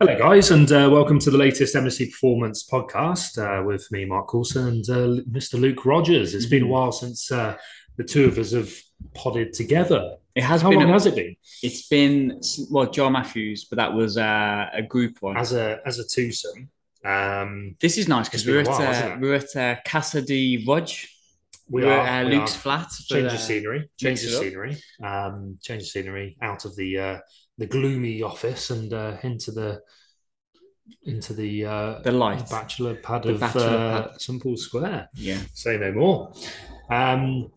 Hello, guys, and uh, welcome to the latest MSC Performance podcast uh, with me, Mark Coulson, and uh, Mr. Luke Rogers. It's been a while since uh, the two of us have podded together. It has How been. long a- has it been It's been well, John Matthews, but that was uh, a group one. as a as a twosome? Um, this is nice because we were at uh, we were at uh, Casa di Rog. we, were are, at uh, we Luke's flat. change uh, of scenery, change of scenery, um, change of scenery out of the uh, the gloomy office and uh, into the into the uh, The light. bachelor pad The of bachelor uh, pad. St Paul's Square. Yeah. Say no more. Um,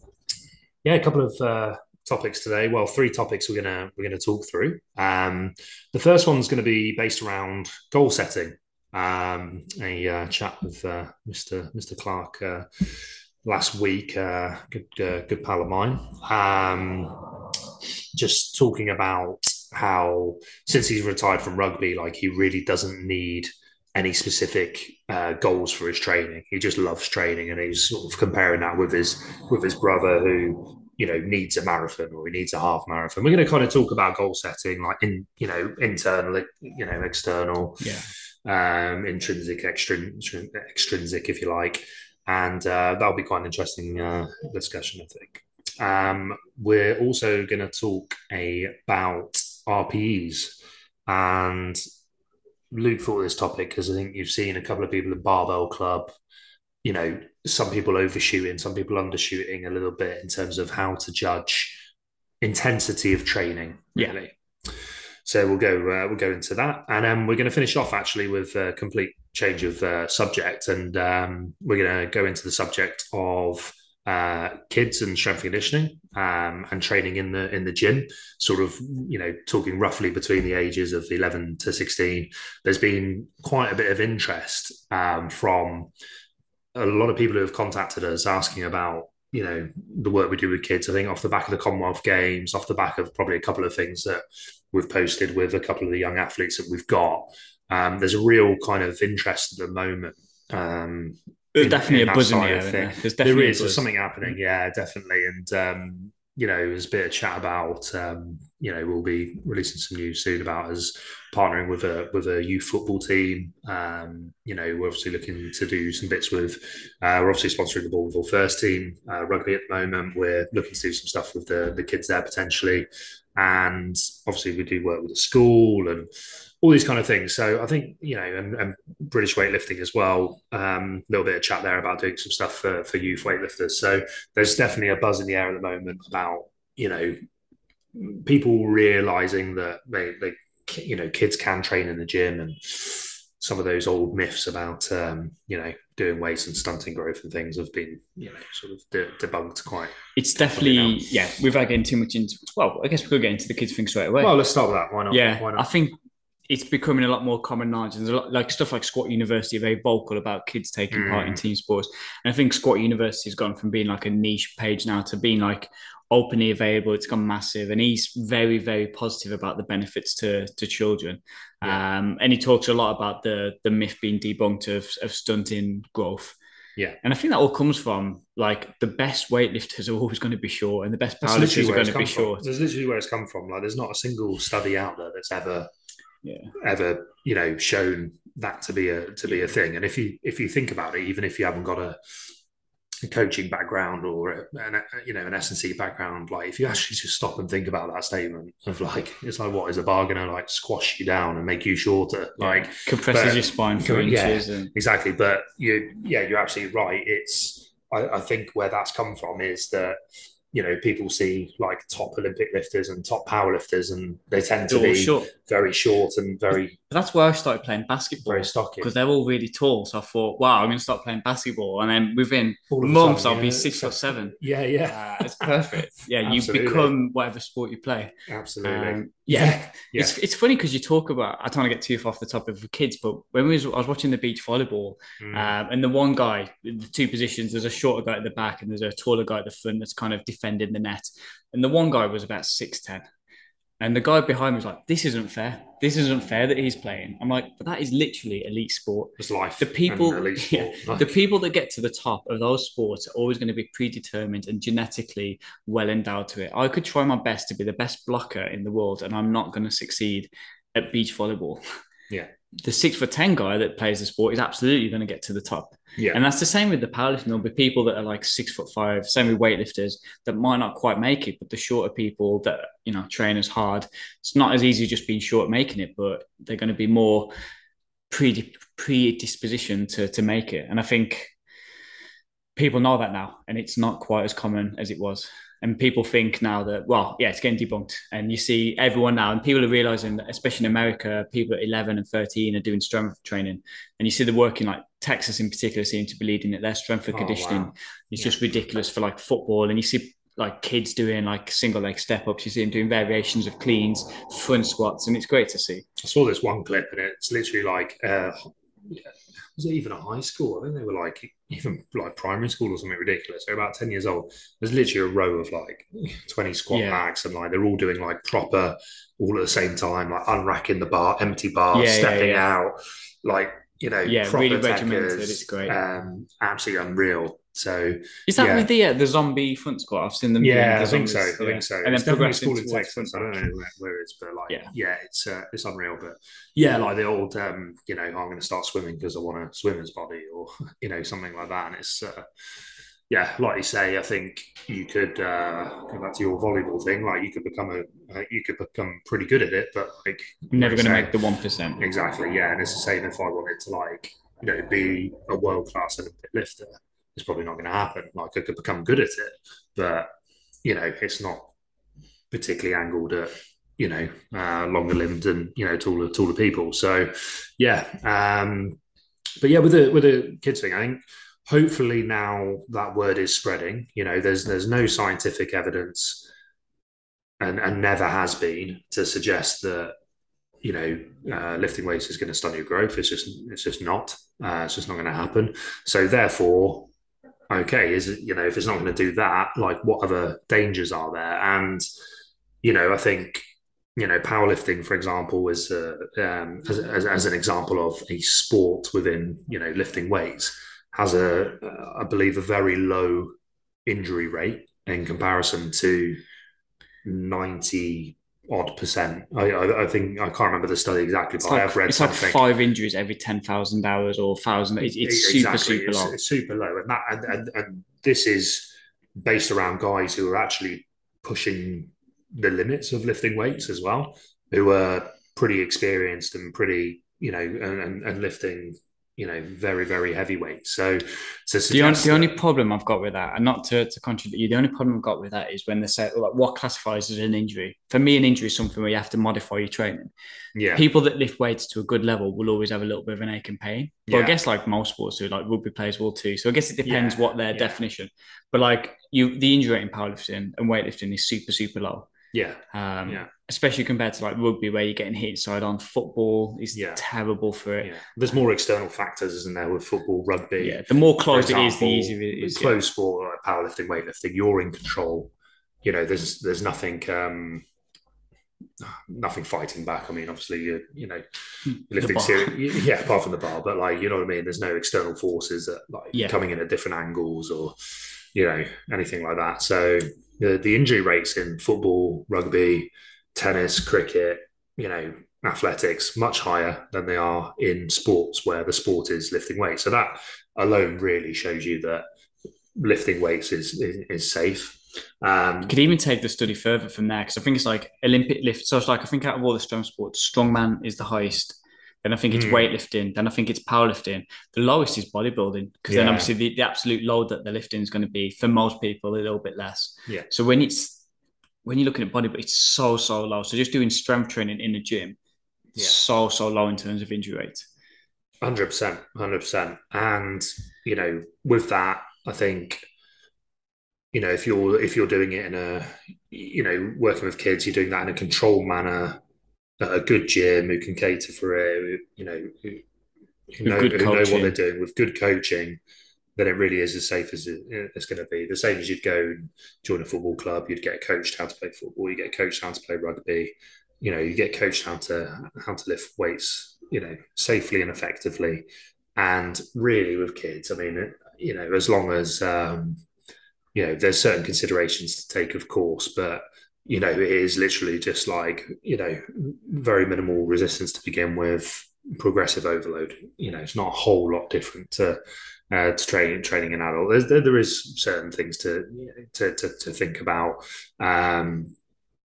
yeah, a couple of uh, topics today. Well, three topics we're gonna we're gonna talk through. Um, the first one's going to be based around goal setting. Um, a uh, chat with uh, Mr. Mr. Clark uh, last week. Uh, good uh, good pal of mine. Um, just talking about how since he's retired from rugby, like he really doesn't need any specific uh, goals for his training. He just loves training, and he's sort of comparing that with his with his brother who you know needs a marathon or he needs a half marathon. We're going to kind of talk about goal setting, like in you know internal, you know external, Yeah. um, intrinsic, extrin- extrinsic, if you like, and uh, that'll be quite an interesting uh, discussion, I think. Um, we're also going to talk about RPEs and Luke thought of this topic because I think you've seen a couple of people in Barbell Club, you know, some people overshooting, some people undershooting a little bit in terms of how to judge intensity of training. Yeah. Really. So we'll go uh, we'll go into that, and um, we're going to finish off actually with a complete change of uh, subject, and um, we're going to go into the subject of uh, kids and strength conditioning um, and training in the in the gym. Sort of you know talking roughly between the ages of eleven to sixteen. There's been quite a bit of interest um, from a lot of people who have contacted us asking about you know the work we do with kids. I think off the back of the Commonwealth Games, off the back of probably a couple of things that we've posted with a couple of the young athletes that we've got. Um, there's a real kind of interest at the moment. Um, There's in- definitely in a buzz in the air. thing. there? There's definitely a is there's something happening, yeah, definitely. And um, you know, there's a bit of chat about um, you know we'll be releasing some news soon about us partnering with a with a youth football team. Um, you know, we're obviously looking to do some bits with. Uh, we're obviously sponsoring the Bournemouth first team uh, rugby at the moment. We're looking to do some stuff with the the kids there potentially, and obviously we do work with the school and all these kind of things. So I think you know, and, and British weightlifting as well. A um, little bit of chat there about doing some stuff for for youth weightlifters. So there's definitely a buzz in the air at the moment about you know people realizing that they they you know kids can train in the gym and some of those old myths about um, you know doing weights and stunting growth and things have been you know sort of de- debunked quite It's definitely yeah. Without getting too much into well, I guess we could get into the kids thing straight away. well let's start with that why not yeah, why I think it's becoming a lot more common knowledge. There's a lot like stuff like Squat University are very vocal about kids taking part in Mm. team sports. And I think Squat University has gone from being like a niche page now to being like openly available. It's gone massive, and he's very, very positive about the benefits to to children. Yeah. Um, and he talks a lot about the the myth being debunked of of stunting growth. Yeah. And I think that all comes from like the best weightlifters are always going to be short, and the best powerlifters are going to be from. short. There's literally where it's come from. Like, there's not a single study out there that's ever, Yeah. ever, you know, shown that to be a to be a thing. And if you if you think about it, even if you haven't got a, a coaching background or a, an you know an S and C background, like if you actually just stop and think about that statement of like it's like what is a bar gonna like squash you down and make you shorter? Like compresses but- your spine for Yeah. inches and exactly but you yeah you're absolutely right it's I, I think where that's come from is that you know people see like top olympic lifters and top power lifters and they tend to be short. Very short and very But that's where I started playing basketball very stocky because they're all really tall. So I thought, wow, I'm going to start playing basketball, and then within months sudden, I'll be six or seven. yeah yeah Uh, it's perfect. Yeah, you become whatever sport you play. absolutely Um, yeah, yeah It's, it's funny because you talk about. I don't want to get too far off the topic of kids, but when we was, I was watching the beach volleyball, Mm. um, and the one guy, the two positions, there's a shorter guy at the back and there's a taller guy at the front that's kind of defending the net. And the one guy was about 6'10. And the guy behind me was like, This isn't fair. This isn't fair that he's playing. I'm like, But that is literally elite sport. it's life The people, yeah, the people that get to the top of those sports are always going to be predetermined and genetically well endowed to it. I could try my best to be the best blocker in the world, and I'm not going to succeed at beach volleyball. Yeah. The six foot 10 guy that plays the sport is absolutely going to get to the top. Yeah. And that's the same with the powerlifting. There'll be people that are like six foot five, same with weightlifters that might not quite make it, but the shorter people that, you know, train as hard, it's not as easy just being short making it, but they're going to be more pre predisposition to, to make it. And I think people know that now, and it's not quite as common as it was and people think now that well yeah it's getting debunked. And you see everyone now and people are realizing that especially in america people at 11 and 13 are doing strength training. And you see the working like texas in particular seem to be leading it. Their strength and oh, conditioning wow. is yeah. just ridiculous for like football. And you see like kids doing like single leg step ups. You see them doing variations of cleans front squats and it's great to see. I saw this one clip and it's literally like uh was it even a high school? I think they were like even like primary school or something ridiculous. They're about 10 years old. There's literally a row of like 20 squat yeah. packs and like they're all doing like proper all at the same time, like unracking the bar, empty bar, yeah, stepping yeah, out, like you know, yeah, really regimented. It's great. Um, absolutely unreal. So is that yeah. with the uh, the zombie front squat? I've seen them. Yeah, I think so. I think so. And it's then progressing school in Texas. I don't know where, where it's, but like, yeah, yeah it's uh, it's unreal. But yeah, like the old, um, you know, I'm going to start swimming because I want a swimmer's body, or you know, something like that. And it's, uh, yeah, like you say, I think you could uh, go back to your volleyball thing. Like you could become a, uh, you could become pretty good at it, but like never going to make the one percent. Exactly. Yeah, and it's the same if I wanted to like you know be a world class Olympic lifter it's probably not going to happen. Like I could become good at it, but you know, it's not particularly angled at you know uh, longer limbed and you know taller taller people. So yeah, um, but yeah, with the with the kids thing, I think hopefully now that word is spreading. You know, there's there's no scientific evidence. And, and never has been to suggest that you know, uh, lifting weights is going to stunt your growth. It's just, it's just not. Uh, it's just not going to happen. So therefore, okay, is it, you know, if it's not going to do that, like what other dangers are there? And, you know, I think, you know, powerlifting, for example, is uh, um, as, as, as, an example of a sport within, you know, lifting weights, has a, uh, I believe, a very low injury rate in comparison to 90 odd percent. I, I, I, think I can't remember the study exactly, but like, I have read it's something. like five injuries every ten thousand hours or thousand. It's, it's exactly. super super it's, low. It's super low, and that and, and and this is based around guys who are actually pushing the limits of lifting weights as well, who are pretty experienced and pretty you know and, and, and lifting you know, very, very heavyweight. So, so the, only, the only problem I've got with that, and not to, to contradict you, the only problem I've got with that is when they say, like, what classifies as an injury? For me, an injury is something where you have to modify your training. Yeah. People that lift weights to a good level will always have a little bit of an ache and pain. But yeah. I guess like most sports do, like rugby players will too. So I guess it depends yeah. what their yeah. definition. But like you, the injury rate in powerlifting and weightlifting is super, super low. Yeah. Um, yeah. Especially compared to like rugby, where you're getting hit side on. Football is yeah. terrible for it. Yeah. There's more external factors, isn't there, with football, rugby? Yeah. The more closed example, it is, the easier it is. Closed sport like powerlifting, weightlifting, you're in control. You know, there's there's nothing. Um, nothing fighting back. I mean, obviously, you you know, hmm. lifting serious, yeah, apart from the bar, but like you know what I mean. There's no external forces that like yeah. coming in at different angles or you know anything like that. So the, the injury rates in football, rugby, tennis, cricket, you know, athletics much higher than they are in sports where the sport is lifting weights. So that alone really shows you that lifting weights is is, is safe. Um, you could even take the study further from there because I think it's like Olympic lift. So it's like I think out of all the strength sports, strongman is the highest then I think it's mm. weightlifting. Then I think it's powerlifting. The lowest is bodybuilding because yeah. then obviously the, the absolute load that they're lifting is going to be for most people a little bit less. Yeah. So when it's when you're looking at body, it's so so low. So just doing strength training in the gym, yeah. so so low in terms of injury rate. Hundred percent, hundred percent. And you know, with that, I think you know if you're if you're doing it in a you know working with kids, you're doing that in a controlled manner a good gym who can cater for it, you know, who, who know, who know what they're doing with good coaching, then it really is as safe as it, it's going to be. The same as you'd go and join a football club, you'd get coached how to play football, you get coached how to play rugby, you know, you get coached how to how to lift weights, you know, safely and effectively. And really, with kids, I mean, you know, as long as um, you know, there's certain considerations to take, of course, but you know, it is literally just like, you know, very minimal resistance to begin with, progressive overload. You know, it's not a whole lot different to uh, to training training an adult. There's, there, there is certain things to you to to, to think about. Um,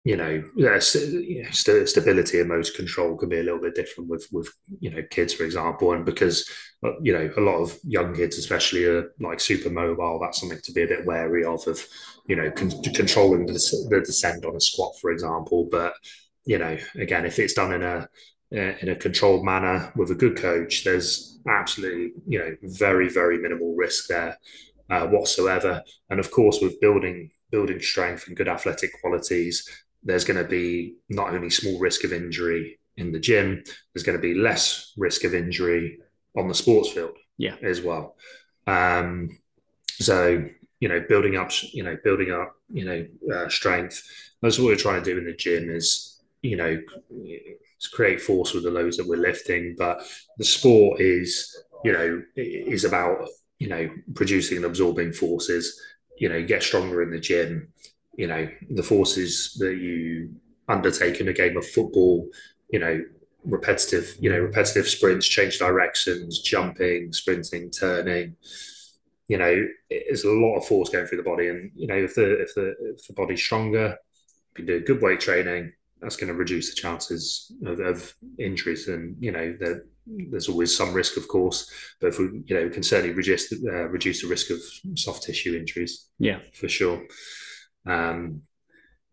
you know, st- stability and motor control can be a little bit different with with you know kids, for example, and because uh, you know a lot of young kids, especially, are like super mobile. That's something to be a bit wary of. Of you know, con- controlling the, the descent on a squat, for example. But you know, again, if it's done in a in a controlled manner with a good coach, there's absolutely you know very very minimal risk there uh, whatsoever. And of course, with building building strength and good athletic qualities, there's going to be not only small risk of injury in the gym, there's going to be less risk of injury on the sports field yeah. as well. Um, so, you know, building up, you know, building up, you know, uh, strength. That's what we're trying to do in the gym is, you know, create force with the loads that we're lifting. But the sport is, you know, is about, you know, producing and absorbing forces. You know, get stronger in the gym you know the forces that you undertake in a game of football you know repetitive you know repetitive sprints change directions jumping sprinting turning you know there's a lot of force going through the body. And you know if the if the if the body's stronger you can do good weight training that's going to reduce the chances of, of injuries. And you know there, there's always some risk of course. But if we you know we can certainly reduce uh, reduce the risk of soft tissue injuries. Yeah. For sure. Um,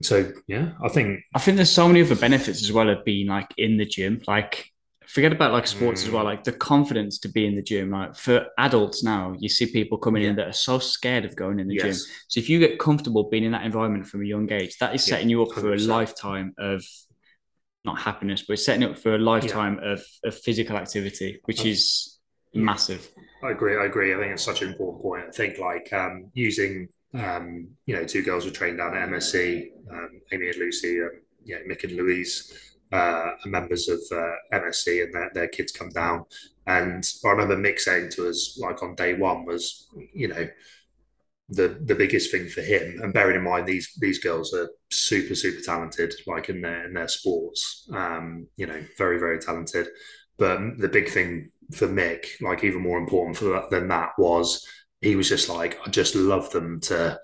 so yeah, I think I think there's so many other benefits as well of being like in the gym. Like forget about like sports mm. as well, mm. like the confidence to be in the gym. Like for adults now, you see people coming yeah. in that are so scared of going in the yes. gym. So if you get comfortable being in that environment from a young age, that is setting yeah, you up 100%. for a lifetime of not happiness, but setting up for a lifetime yeah. of, of physical activity, which is massive. I agree. I agree. I think it's such an important point. I think like um, using um, you know, two girls were trained down at MSC, um, Amy and Lucy, um, yeah, Mick and Louise uh, members of uh, MSC, and their, their kids come down. And I remember Mick saying to us, like on day one, was you know, the the biggest thing for him. And bearing in mind these these girls are super super talented, like in their in their sports, um, you know, very very talented. But the big thing for Mick, like even more important for that, than that, was he was just like, I just love them to,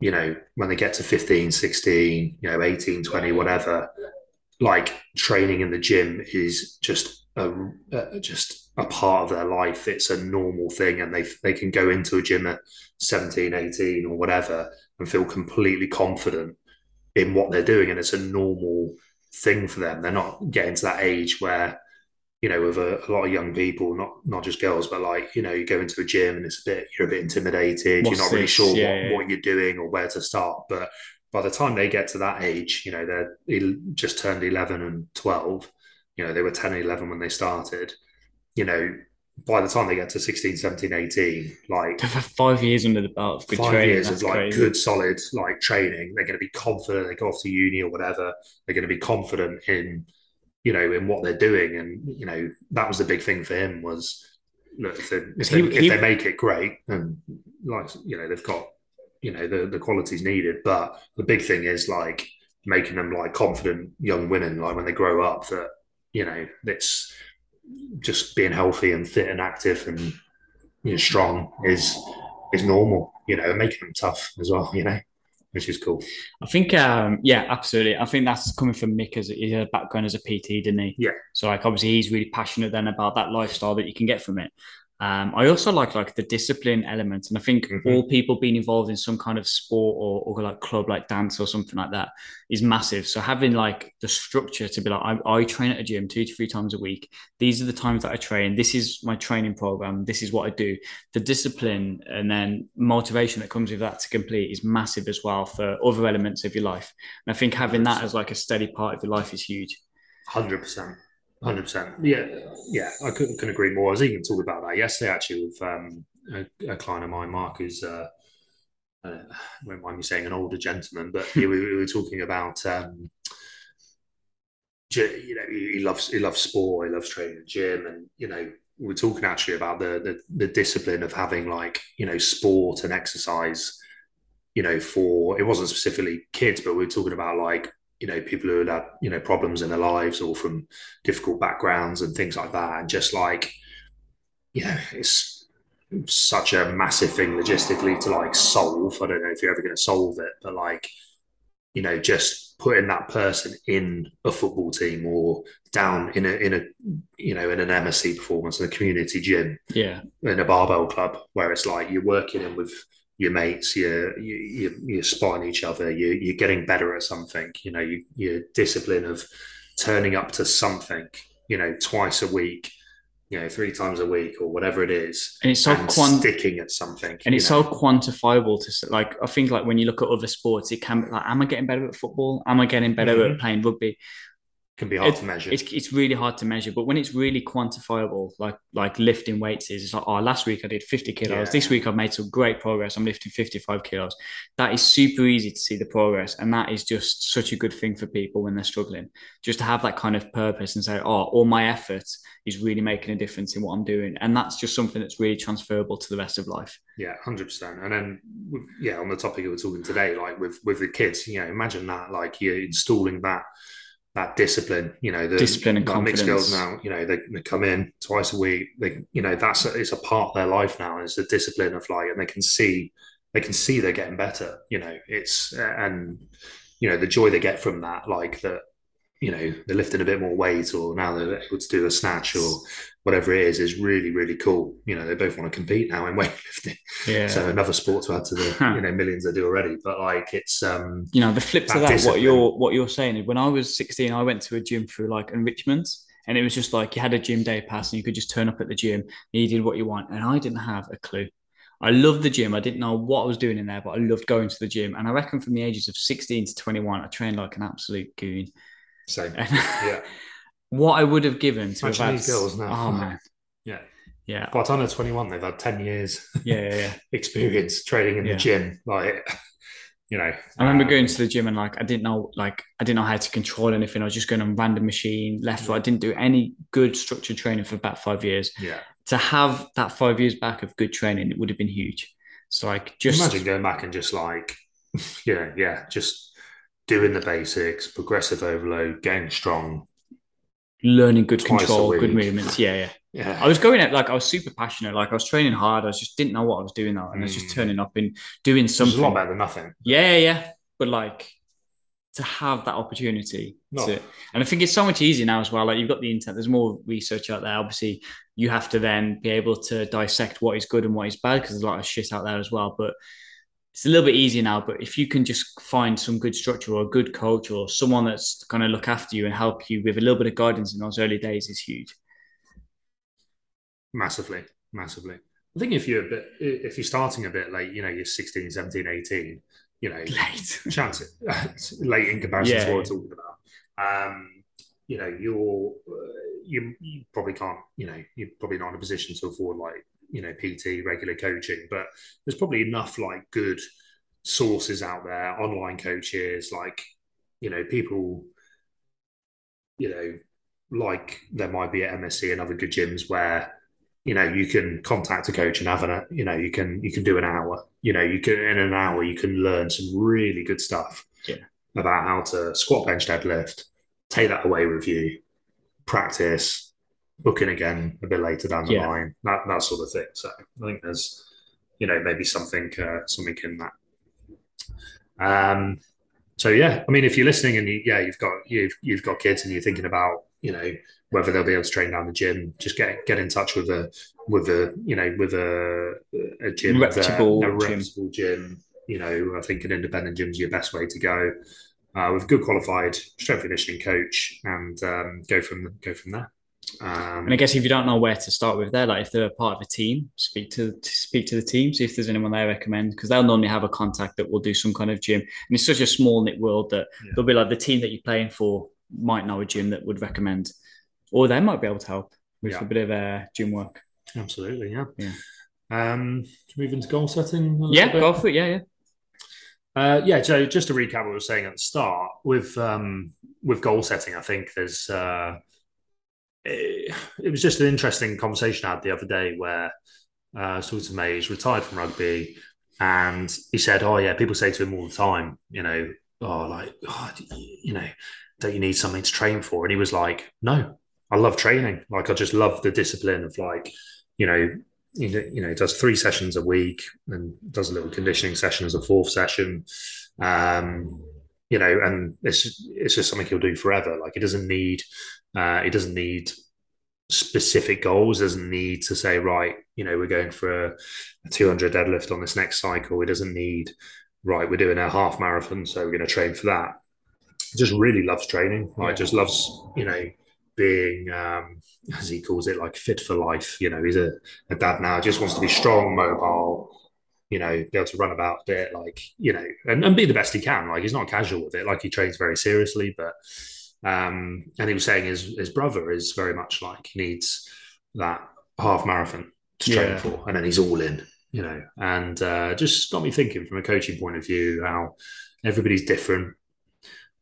you know, when they get to 15, 16, you know, 18, 20, whatever, like training in the gym is just a, a, just a part of their life. It's a normal thing. And they, they can go into a gym at 17, 18 or whatever and feel completely confident in what they're doing. And it's a normal thing for them. They're not getting to that age where you know, with a, a, lot of young people, not not just girls, but like you know, you go into a gym and it's a bit you're a bit intimidated. What's you're not really sure yeah, what, yeah. what you're doing or where to start. But by the time they get to that age, you know, they're just turned eleven and twelve. You know, they were 10 and 11 when they started. You know, by the time they get to 16, 17, 18, like five years under the belt five training, years of like crazy. good, solid like training. They're going to be confident. They go off to uni or whatever. They're going to be confident in you know, in what they're doing. And, you know, that was the big thing for him was, look, if, they, if, they, if they make it great and like, you know, they've got, you know, the, the qualities needed. But the big thing is like making them like confident young women, like when they grow up that, you know, it's just being healthy and fit and active and, you know, strong is, is normal, you know, and making them tough as well, you know which is cool. I think, um, yeah, absolutely. I think that's coming from Mick as a background as a PT, didn't he? Yeah. So like, obviously, he's really passionate then about that lifestyle that you can get from it. Um, I also like like the discipline element, and I think mm-hmm. all people being involved in some kind of sport or, or like club, like dance or something like that, is massive. So having like the structure to be like, I, I train at a gym two to three times a week. These are the times that I train. This is my training program. This is what I do. The discipline and then motivation that comes with that to complete is massive as well for other elements of your life. And I think having that as like a steady part of your life is huge. Hundred percent. Hundred percent. Yeah, yeah. I couldn't, couldn't, agree more. I was even talking about that yesterday actually with um, a, a, client of mine, Mark, who's uh, uh, won't mind me saying an older gentleman, but yeah, we, we, were talking about um, you know he loves he loves sport, he loves training the gym, and you know we are talking actually about the, the the discipline of having like you know sport and exercise. You know, for it wasn't specifically kids, but we are talking about like you know people who had you know problems in their lives or from difficult backgrounds and things like that, and just like you know it's such a massive thing logistically to like solve. I don't know if you're ever going to solve it, but like you know just putting that person in a football team or down in a in a you know in an MSC performance in a community gym, yeah, in a barbell club where it's like you're working in with your mates, you're you, are you're spotting each other, you you're getting better at something. You know, you, your discipline of turning up to something, you know, twice a week, you know, three times a week or whatever it is, and it's so and quant- sticking at something, and it's know? so quantifiable to like I think like when you look at other sports, it can be like, am I getting better at football? Am I getting better Mhm. at playing rugby? Can be hard to measure. It's it's really hard to measure, but when it's really quantifiable, like like lifting weights is, it's like oh, last week I did fifty kilos. Yeah. This week I've made some great progress. I'm lifting fifty five kilos. That is super easy to see the progress, and that is just such a good thing for people when they're struggling. Just to have that kind of purpose and say, oh, all my effort is really making a difference in what I'm doing, and that's just something that's really transferable to the rest of life. Yeah, hundred percent. And then, yeah, on the topic we were talking today, like with with the kids, you know, imagine that, like you're installing that that discipline. You know, the Discipline and like mixed girls now. You know, they, they come in twice a week. They, you know, that's a, it's a part of their life now. It's a discipline of like, and they can see they can see they're getting better. You know, it's and you know the joy they get from that, like that. You know, they're lifting a bit more weight, or now they're able to do a snatch or whatever it is, is really, really cool. You know, they both want to compete now in weightlifting. Yeah. So another sport to add to the Huh. you know millions they do already. But like it's um you know the flip to That what you're what you're saying is when I was 16 I went to a gym for like enrichment and it was just like you had a gym day pass and you could just turn up at the gym and you did what you want and I didn't have a clue I loved the gym I didn't know what I was doing in there but I loved going to the gym and I reckon from the ages of 16 to 21 I trained like an absolute goon same. Yeah. what I would have given to Imagine have had these girls now. oh man Yeah. yeah By the time they're 21, they've had 10 years yeah yeah, yeah. experience training in the gym. Like, you know. I remember um, going to the gym and like I didn't know like I didn't know how to control anything. I was just going on random machine, left, right. I didn't do any good structured training for about five years. Yeah. To have that five years back of good training, it would have been huge. So like just Imagine going back and just like, yeah, yeah, just doing the basics, progressive overload, getting strong. learning good Twice control, good movements. Yeah, yeah. Yeah. I was going at like I was super passionate. Like I was training hard. I just didn't know what I was doing though, and I was just Mm. turning up and doing something. a lot better than nothing. Yeah, yeah, yeah. But like to have that opportunity No. to, and I think it's so much easier now as well. Like you've got the internet, there's more research out there. Obviously, you have to then be able to dissect what is good and what is bad because there's a lot of shit out there as well. But it's a little bit easier now. But if you can just find some good structure or a good coach or someone that's going to look after you and help you with a little bit of guidance in those early days, is huge. Massively, massively. I think if you're a bit, if you're starting a bit late, you know, you're 16, 17, 18, you know, Late. chance it late in comparison Yeah, to what we're talking about. Um, you know, you're uh, you you probably can't, you know, you're probably not in a position to afford like you know PT regular coaching, but there's probably enough like good sources out there, online coaches, like you know, people, you know, like there might be at MSC and other good gyms where you know you can contact a coach and have an you know you can you can do an hour you know you can in an hour you can learn some really good stuff Yeah. about how to squat bench deadlift take that away with you practice book in again a bit later down the Yeah. line that, that sort of thing so i think there's you know maybe something uh, something in that um so yeah i mean if you're listening and you, yeah you've got you've you've got kids and you're thinking about you know whether they'll be able to train down the gym just get get in touch with a with a you know with a a gym Reputable a gym. reputable gym you know i think an independent gym is your best way to go uh, with a good qualified strength conditioning coach and um, go from go from there um, And I guess if you don't know where to start with there, like if they're a part of a team, speak to, to speak to the team, see if there's anyone they recommend because they'll normally have a contact that will do some kind of gym. And it's such a small knit world that Yeah. there'll be like the team that you're playing for might know a gym that would recommend, or they might be able to help with Yeah. a bit of uh, gym work. absolutely yeah Yeah. um to move into goal setting Yeah, bit? go for it. Yeah, yeah. Uh, yeah, Joe. Just to recap what I was saying at the start with um, with goal setting, I think there's uh, it, it was just an interesting conversation I had the other day where uh, was May, he's retired from rugby, and he said, "Oh yeah, people say to him all the time, you know, oh, like, oh, you know, don't you need something to train for? And he was like, no, I love training. Like, I just love the discipline of like, you know, you know, does three sessions a week and does a little conditioning session as a fourth session. Um, you know, and it's it's just something he'll do forever. Like, he doesn't need, uh, he doesn't need specific goals. Doesn't need to say, right, you know, we're going for a, a 200 deadlift on this next cycle. He doesn't need, right, we're doing a half marathon, so we're going to train for that. Just really loves training. Like, just loves, you know, being, um, as he calls it, like fit for life. You know, he's a, a dad now, just wants to be strong, mobile, you know, be able to run about a bit, like, you know, and, and be the best he can. Like, he's not casual with it. Like, he trains very seriously, but, um, and he was saying his, his brother is very much like he needs that half marathon to train yeah. for, and then he's all in, you know, and uh, just got me thinking from a coaching point of view how everybody's different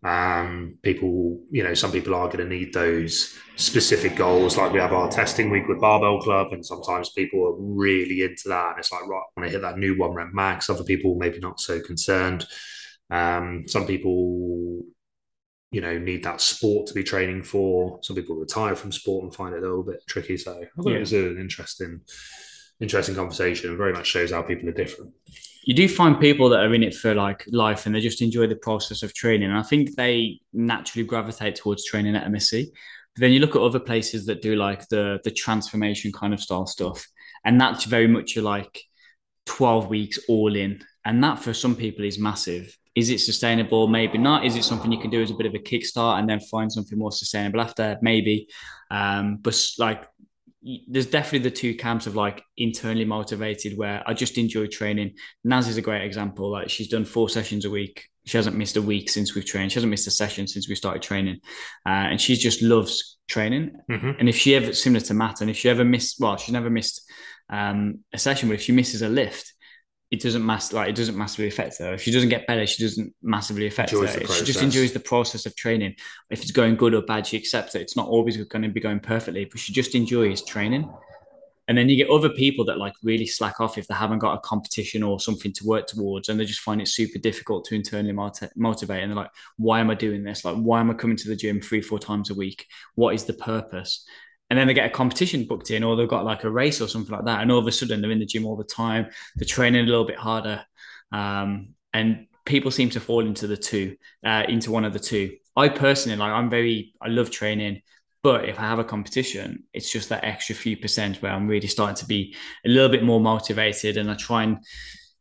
um, people, you know, some people are going to need those specific goals. Like we have our testing week with Barbell Club, and sometimes people are really into that. And it's like, right, I want to hit that new one rep max. Other people maybe not so concerned. Um, some people, you know, need that sport to be training for. Some people retire from sport and find it a little bit tricky. So I thought yeah. it was an interesting, interesting conversation. and very much shows how people are different you do find people that are in it for like life and they just enjoy the process of training. And I think they naturally gravitate towards training at MSC. But then you look at other places that do like the the transformation kind of style stuff, and that's very much like twelve weeks all in, and that for some people is massive. Is it sustainable? Maybe not. Is it something you can do as a bit of a kickstart and then find something more sustainable after? Maybe. Um, but like there's definitely the two camps of like internally motivated where I just enjoy training. Naz is a great example. Like she's done four sessions a week. She hasn't missed a week since we've trained. She hasn't missed a session since we started training, uh, and she just loves training. Mm-hmm. And if she ever similar to Matt, and if she ever missed, well, she's never missed um, a session, but if she misses a lift, it doesn't mass like it doesn't massively affect her. If she doesn't get better, she doesn't massively affect enjoys her. She just enjoys the process of training. If it's going good or bad, she accepts it. It's not always going to be going perfectly, but she just enjoys training. And then you get other people that like really slack off if they haven't got a competition or something to work towards, and they just find it super difficult to internally motivate. And they're like, "Why am I doing this? Like, why am I coming to the gym three, four times a week? What is the purpose?" And then they get a competition booked in or they've got like a race or something like that and all of a sudden they're in the gym all the time. They're training a little bit harder. Um, and people seem to fall into the two uh, into one of the two. I personally like i'm very i love training but if i have a competition it's just that extra few percent where i'm really starting to be a little bit more motivated and i try and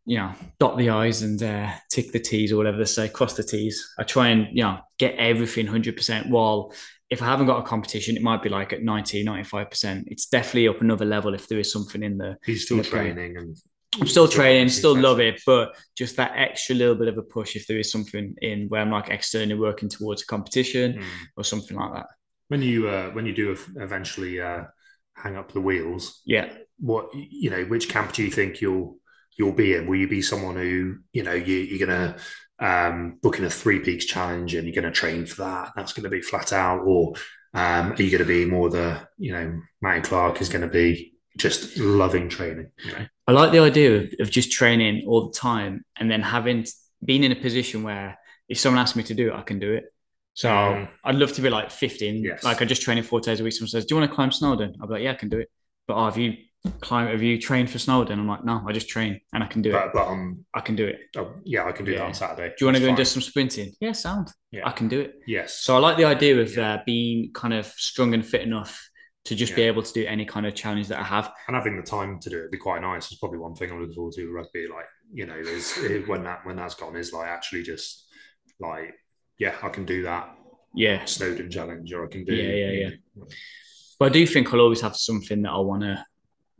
you know, dot the I's and uh, tick the T's or whatever they say, cross the T's. I try and, you know, get everything 100% while if I haven't got a competition, it might be like at 90, 95%. It's definitely up another level if there is something in the. He's still training and. I'm still training, still love it, but just that extra little bit of a push if there is something in where I'm like externally working towards a competition mm. or something like that. When you uh, when you do eventually uh, hang up the wheels, yeah, what you know, which camp do you think you'll you'll be in? Will you be someone who you know you, you're gonna um, booking a three peaks challenge and you're going to train for that. That's going to be flat out. Or um, are you going to be more the, you know, Matty Clark is going to be just loving training? I like the idea of, of just training all the time and then having been in a position where if someone asks me to do it, I can do it. So mm. I'd love to be like 15. Yes. Like I just training four days a week. Someone says, Do you want to climb Snowdon? I'll be like, Yeah, I can do it. But oh, have you climb have you trained for Snowdon? I'm like, no, I just train and I can do but, it. But um, I can do it. Oh, yeah, I can do yeah. that on Saturday. Do you want to go fine. and do some sprinting? Yeah, sound. Yeah, I can do it. Yes. So I like the idea of yeah. uh, being kind of strong and fit enough to just yeah. be able to do any kind of challenge that I have. And having the time to do it would be quite nice. It's probably one thing I'm looking forward to rugby. Like, you know, is when that when that's gone is like actually just like, yeah, I can do that. Yeah. Snowdon challenge or I can do Yeah, yeah, yeah. But I do think I'll always have something that I wanna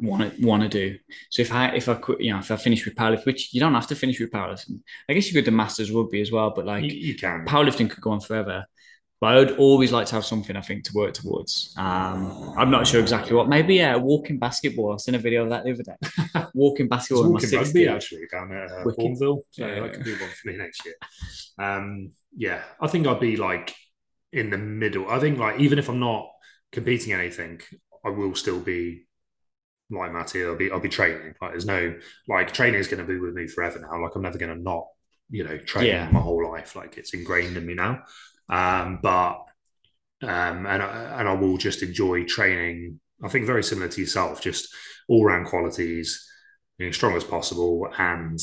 want to want to do. So if I if I you know, if I finish with powerlifting, which you don't have to finish with powerlifting. I guess you could do masters rugby as well, but like you, you can powerlifting could go on forever. But I would always like to have something I think to work towards. Um, I'm not sure exactly what. Maybe yeah, walking basketball. I seen a video of that the other day. walking basketball. walking rugby actually down at uh, Bournville. So yeah, that could be one for me next year. Um, yeah, I think I'd be like in the middle. I think like even if I'm not competing anything, I will still be like Matty, I'll be I'll be training. Like there's no like training is going to be with me forever now. Like I'm never going to not you know train Yeah. my whole life. Like it's ingrained in me now. Um, but um, and I, and I will just enjoy training. I think very similar to yourself, just all round qualities, being strong as possible, and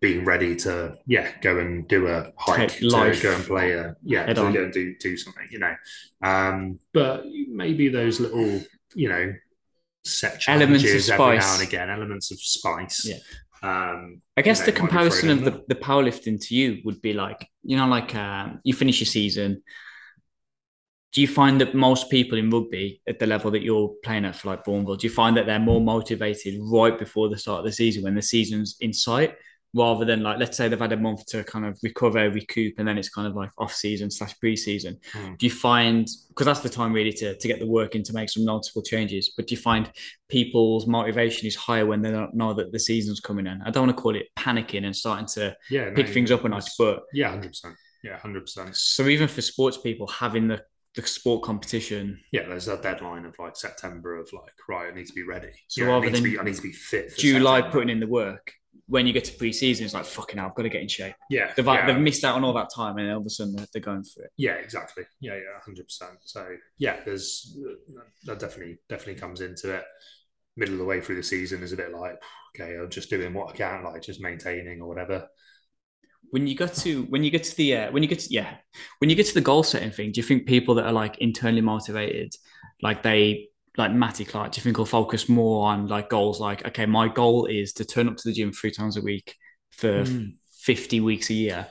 being ready to yeah go and do a hike Take to go and play a yeah to on. go and do do something you know um but maybe those little you know set Elements of challenges every now spice. and again elements of spice Yeah. um I guess you the know, be comparison of the, the powerlifting to you would be like, you know, like um, you finish your season. Do you find that most people in rugby at the level that you're playing at for like Bournville, do you find that they're more motivated right before the start of the season when the season's in sight, rather than like let's say they've had a month to kind of recover, recoup, and then it's kind of like off season slash pre season. Hmm. Do you find because that's the time really to, to get the work in to make some noticeable changes, but do you find people's motivation is higher when they don't know that the season's coming in? I don't want to call it panicking and starting to yeah pick no, things up a that's- but yeah 100% yeah 100% so even for sports people having the the sport competition yeah there's that deadline of like september of like right i need to be ready So Yeah, I rather need to than be i need to be fit July September. putting in the work, when you get to pre-season, it's like fucking hell, I've got to get in shape. yeah They've, yeah. they've missed out on all that time, and all of a sudden they're, they're going for it. Yeah, exactly. Yeah, yeah, hundred percent. So yeah, there's that definitely definitely comes into it. Middle of the way through the season is a bit like okay, I'm just doing what I can, like just maintaining or whatever. When you get to when you get to the uh, when you get to yeah when you get to the goal setting thing, do you think people that are like internally motivated, like they like Matty Clark, do you think will focus more on like goals like okay, my goal is to turn up to the gym three times a week for Mm. fifty weeks a year,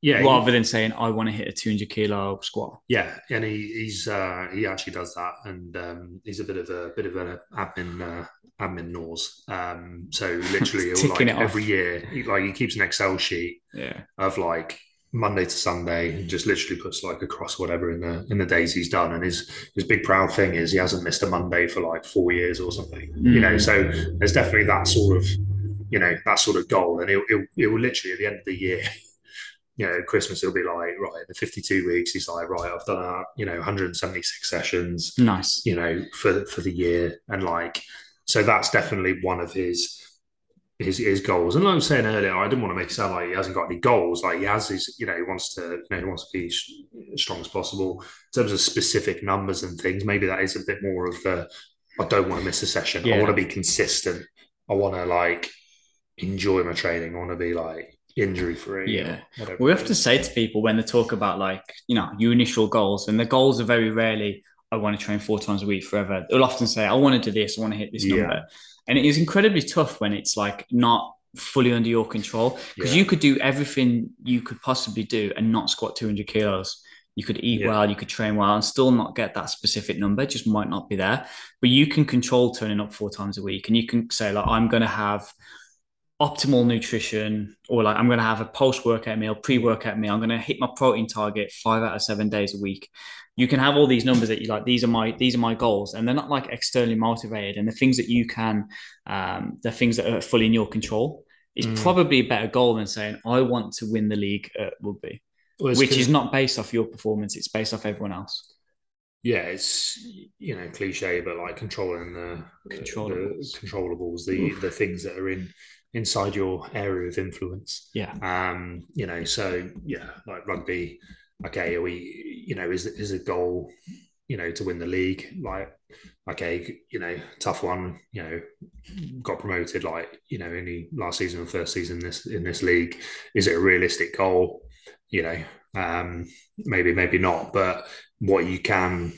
Yeah, rather than saying I want to hit a two hundred kilo squat. yeah, and he, he's uh, he actually does that, and um, he's a bit of a bit of an admin uh, admin nose. Um, so literally, like every year, he, like he keeps an Excel sheet Yeah, of like Monday to Sunday and just literally puts like across whatever in the in the days he's done. And his his big proud thing is he hasn't missed a Monday for like four years or something. You know, Mm. so there's definitely that sort of you know that sort of goal, and it it, it will literally at the end of the year. You know, Christmas it'll be like right the 52 weeks. He's like right, I've done uh, you know 176 sessions nice. you know for for the year and like so that's definitely one of his his his goals. And like I was saying earlier I didn't want to make it sound like he hasn't got any goals. Like he has his you know he wants to you know he wants to be as as strong as possible. In terms of specific numbers and things maybe that is a bit more of the I don't want to miss a session. I want to be consistent. I want to like enjoy my training. I want to be like injury free Yeah. We have to say to people when they talk about like, you know, your initial goals, and the goals are very rarely, I want to train four times a week forever. They'll often say, I want to do this, I want to hit this Yeah. number. And it is incredibly tough when it's like not fully under your control because Yeah. you could do everything you could possibly do and not squat 200 kilos. You could eat Yeah. well, you could train well, and still not get that specific number. It just might not be there. But you can control turning up four times a week, and you can say like, I'm going to have optimal nutrition or like I'm going to have a post workout meal, pre workout meal. I'm going to hit my protein target five out of seven days a week. You can have all these numbers that you like. These are my these are my goals, and they're not like externally motivated. And the things that you can, um, the things that are fully in your control, is Mm. probably a better goal than saying I want to win the league at rugby, Well, which is not based off your performance. It's based off everyone else. yeah, it's you know cliche, but like controlling the Controllables. the controllables, the the things that are in inside your area of influence. Yeah. Um, you know, so yeah, like rugby. Okay, are we you know is is a goal, you know, to win the league? Like, okay, you know, tough one. You know, got promoted like you know only last season or first season this in this league. Is it a realistic goal? You know, um, maybe maybe not, but what you can,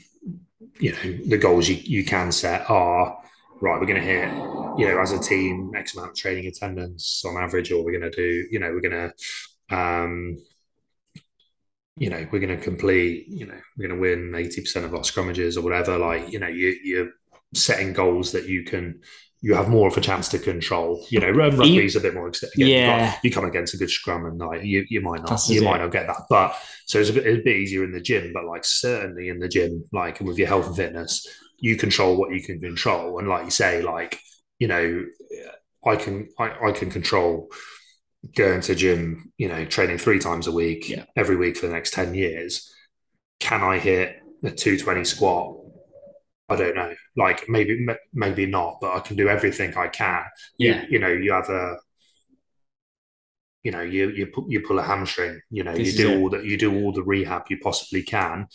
you know, the goals you, you can set are right. We're going to hit, you know, as a team, X amount of training attendance on average, or we're going to do, you know, we're going to, um, you know, we're going to complete, you know, we're going to win eighty percent of our scrummages or whatever. Like, you know, you you're setting goals that you can. You have more of a chance to control. You know, rugby is a bit more. Again, you, Yeah. got, you come against a good scrum, and like you, you might not, That's you it. might not get that. But so it's a bit, it's a bit easier in the gym, but like certainly in the gym, like with your health and fitness, you control what you can control. And like you say, like, you know, I can I, I can control going to gym, you know, training three times a week, Yeah. every week for the next 10 years. Can I hit a 220 squat? I don't know. Like maybe maybe not, but I can do everything I can. You- Yeah. You, know, you have a you know, you you pu- you pull a hamstring, you know, This you do it. all that, you do all the rehab you possibly can,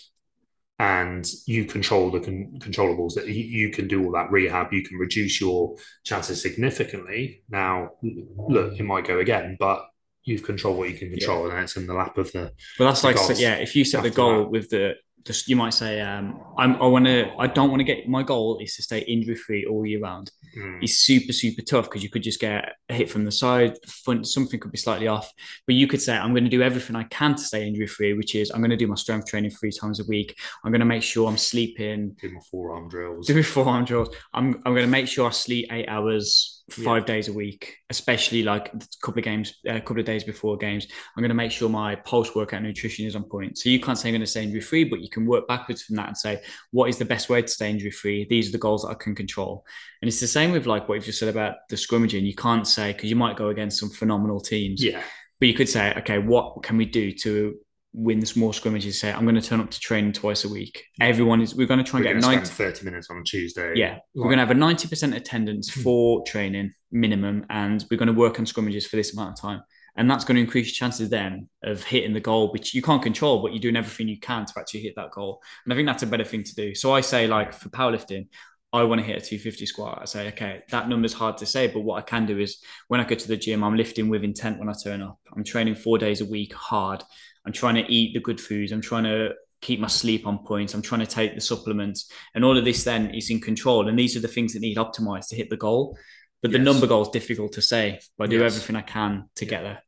and you control the con- controllables. That you, you can do all that rehab, you can reduce your chances significantly. Now, look, it might go again, but you've controlled what you can control, and it's in the lap of the But that's the like, so, yeah, if you set the goal that. with the, just you might say, um, I'm, I want to, I don't want to get, my goal is to stay injury free all year round. Mm, It's super, super tough because you could just get a hit from the side, front, something could be slightly off. But you could say, I'm going to do everything I can to stay injury free, which is I'm going to do my strength training three times a week. I'm going to make sure I'm sleeping, do my forearm drills. do my forearm drills. I'm, I'm going to make sure I sleep eight hours five days a week, especially like a couple of games, a couple of days before games. I'm going to make sure my post workout nutrition is on point. So you can't say I'm going to stay injury free, but you can work backwards from that and say, what is the best way to stay injury free? These are the goals that I can control. And it's the same with like what you've just said about the scrimmaging. You can't say, because you might go against some phenomenal teams, Yeah, but you could say, okay, what can we do to win the small scrimmages? Say, I'm going to turn up to training twice a week. Everyone is, we're going to try we're and going get to 90, spend 30 minutes on Tuesday. yeah, we're going to have a 90% attendance Hmm. for training minimum, and we're going to work on scrimmages for this amount of time. And that's going to increase your chances then of hitting the goal, which you can't control, but you're doing everything you can to actually hit that goal. And I think that's a better thing to do. So I say, like, for powerlifting, I want to hit a 250 squat. I say, okay, that number's hard to say, but what I can do is when I go to the gym, I'm lifting with intent when I turn up. I'm training four days a week hard. I'm trying to eat the good foods. I'm trying to keep my sleep on point. I'm trying to take the supplements. And all of this then is in control. And these are the things that need optimized to hit the goal. But the Yes. number goal is difficult to say. But I do Yes. everything I can to Yeah. get there.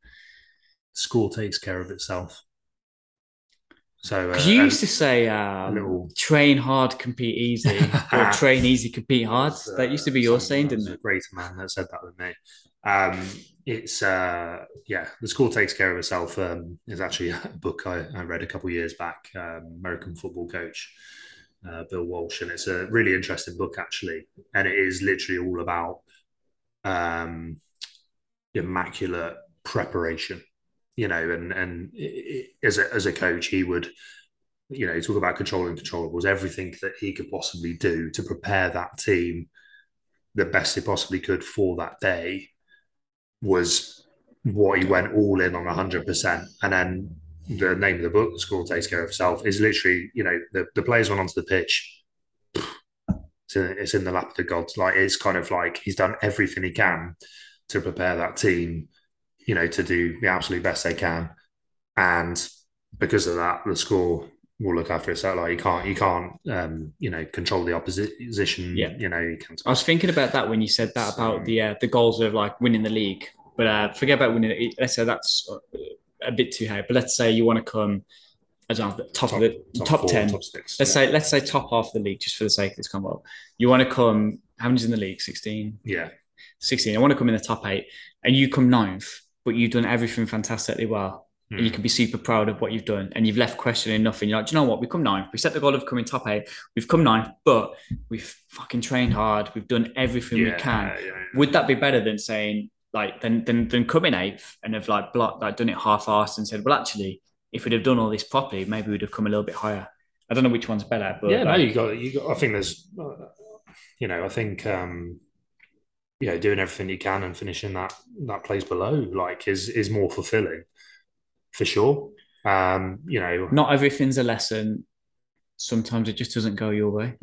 score takes care of itself. So uh, you used to say, um, little- train hard, compete easy, or train easy, compete hard. Uh, that used to be your saying, didn't A it? greater man that said that than me. Um, it's uh, yeah, the school takes care of itself. Um, is actually a book I, I read a couple years back. Um, American football coach uh, Bill Walsh, and it's a really interesting book actually, and it is literally all about um, immaculate preparation. You know, and and it, it, as a as a coach, he would you know, talk about controlling controllables, everything that he could possibly do to prepare that team the best he possibly could for that day was what he went all in on 100%. And then the name of the book, The Score Takes Care of Itself, is literally, you know, the, the players went onto the pitch. It's in, it's in the lap of the gods. Like, it's kind of like he's done everything he can to prepare that team, you know, to do the absolute best they can. And because of that, the score will look after itself. Like you can't, you can't, um, you know, control the opposition. Yeah. you know, you can't. I was thinking about that when you said that about the uh, the goals of like winning the league. But uh, forget about winning. Let's say that's a bit too high. But let's say you want to come, I don't know, top, of the top, four, ten. top six. Let's yeah. say let's say top half of the league, just for the sake of this combo. You want to come. How many's in the league? 16? yeah, 16. I want to come in the top eight, and you come ninth, but you've done everything fantastically well. And you Mm. can be super proud of what you've done, and you've left questioning nothing. You're like, do you know what? We've come ninth. We set the goal of coming top eight. We've come ninth, but we've fucking trained hard. We've done everything yeah, we can. yeah, yeah. Would that be better than saying like than than, than coming eighth and have like blocked like done it half-assed and said, well, actually, if we'd have done all this properly, maybe we'd have come a little bit higher. I don't know which one's better, but yeah, no, you got, you got. I think there's, uh, you know, I think, um, you know, doing everything you can and finishing that that place below, like, is is more fulfilling, for sure. Um, you know, not everything's a lesson. Sometimes it just doesn't go your way.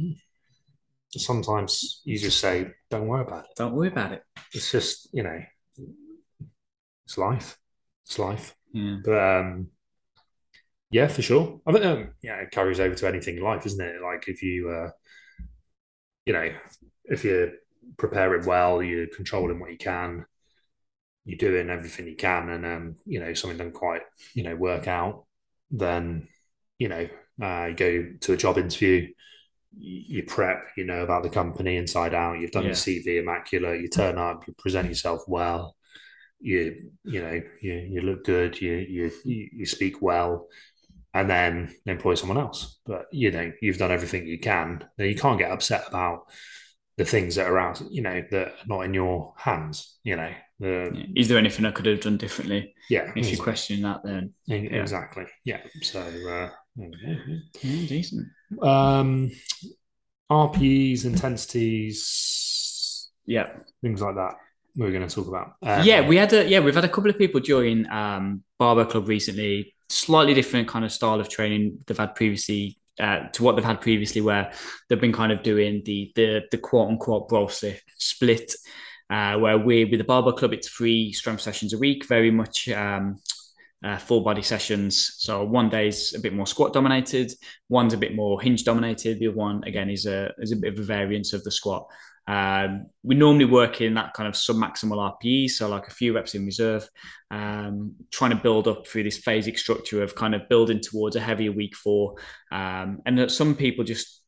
sometimes you just say, "Don't worry about it." Don't worry about it. It's just, you know, it's life. It's life. Yeah. But um, yeah, for sure. I think um, yeah, it carries over to anything in life, isn't it? Like if you, uh, you know, if you prepare preparing well, you're controlling what you can, you're doing everything you can, and um, you know, something doesn't quite, you know, work out, then you know, uh, you go to a job interview. You prep, you know about the company inside out. You've done Yeah. your CV immaculate. You turn up, you present yourself well you you know you you look good you you you speak well and then employ someone else but you know you've done everything you can then you can't get upset about the things that are out you know that are not in your hands you know Yeah. Is there anything I could have done differently? yeah, If you're questioning that, then yeah. exactly yeah so uh, yeah, decent. um rps intensities Yeah. things like that We're going to talk about? Um, yeah, we had a yeah, we've had a couple of people join um, Barbell Club recently. Slightly different kind of style of training they've had previously uh, to what they've had previously, where they've been kind of doing the the the quote unquote bro split, uh, where we with the Barbell Club, it's three strength sessions a week, very much um, uh, full body sessions. So one day's a bit more squat dominated, one's a bit more hinge dominated. The other one again is a is a bit of a variance of the squat. Um, we normally work in that kind of sub-maximal RPE, so like a few reps in reserve, um, trying to build up through this phasic structure of kind of building towards a heavier week four. Um, and that some people just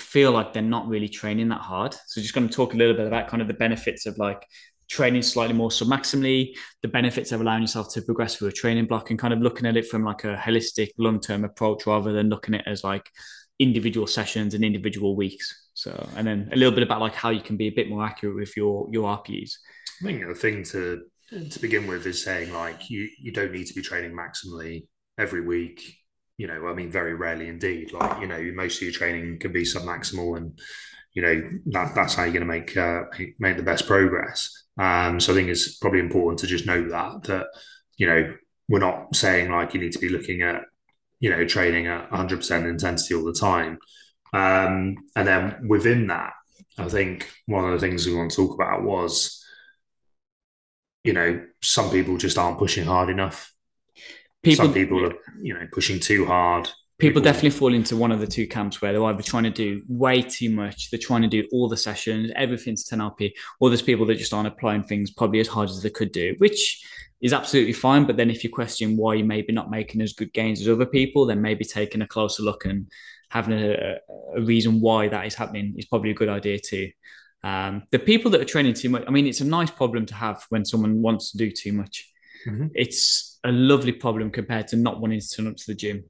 feel like they're not really training that hard. So just going to talk a little bit about kind of the benefits of like training slightly more sub-maximally, the benefits of allowing yourself to progress through a training block and kind of looking at it from like a holistic long-term approach rather than looking at it as like individual sessions and individual weeks. So, and then a little bit about like how you can be a bit more accurate with your your RPEs. I think the thing to to begin with is saying like you you don't need to be training maximally every week. You know, I mean, very rarely indeed. Like you know, most of your training can be sub-maximal, and you know that that's how you're going to make uh, make the best progress. Um, so I think it's probably important to just know that that you know we're not saying like you need to be looking at you know training at 100% intensity all the time um, and then within that, I think one of the things we want to talk about was, you know, some people just aren't pushing hard enough. People, some people are, you know, pushing too hard. People, people definitely fall into one of the two camps where they're either trying to do way too much, they're trying to do all the sessions, everything's 10 RP, or there's people that just aren't applying things probably as hard as they could do, which is absolutely fine. But then if you question why you maybe not making as good gains as other people, then maybe taking a closer look and having a, a reason why that is happening is probably a good idea too. Um, the people that are training too much, I mean, it's a nice problem to have when someone wants to do too much. Mm-hmm. It's a lovely problem compared to not wanting to turn up to the gym.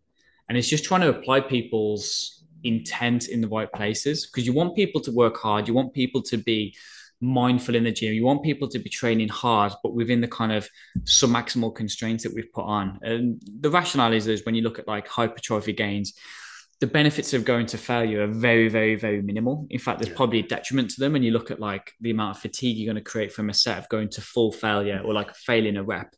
And it's just trying to apply people's intent in the right places because you want people to work hard. You want people to be mindful in the gym. You want people to be training hard, but within the kind of sub-maximal constraints that we've put on. And the rationale is, is when you look at like hypertrophy gains, the benefits of going to failure are very, very, very minimal. In fact, there's yeah. probably a detriment to them And you look at like the amount of fatigue you're going to create from a set of going to full failure or like failing a rep.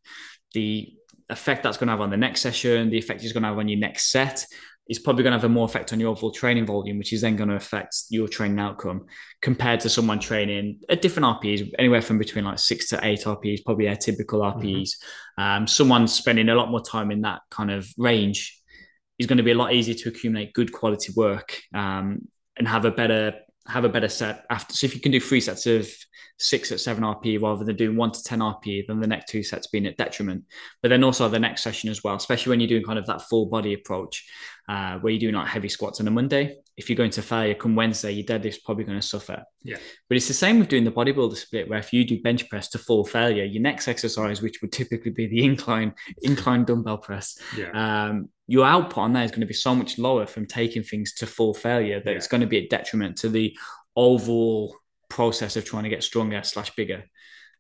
The effect that's going to have on the next session, the effect it's going to have on your next set is probably going to have a more effect on your overall training volume, which is then going to affect your training outcome compared to someone training at different RPEs, anywhere from between like six to eight RPEs, probably a typical RPEs. Mm-hmm. Um, someone spending a lot more time in that kind of range is going to be a lot easier to accumulate good quality work um, and have a better have a better set after. So if you can do three sets of six at seven RP rather than doing one to 10 RP, then the next two sets being at detriment. But then also the next session as well, especially when you're doing kind of that full body approach, uh, where you're doing like heavy squats on a Monday. If you're going to failure come Wednesday, your deadlift's probably going to suffer. Yeah. But it's the same with doing the bodybuilder split, where if you do bench press to full failure, your next exercise, which would typically be the incline, incline dumbbell press, yeah. um, your output on that is going to be so much lower from taking things to full failure that yeah. it's going to be a detriment to the overall process of trying to get stronger slash bigger.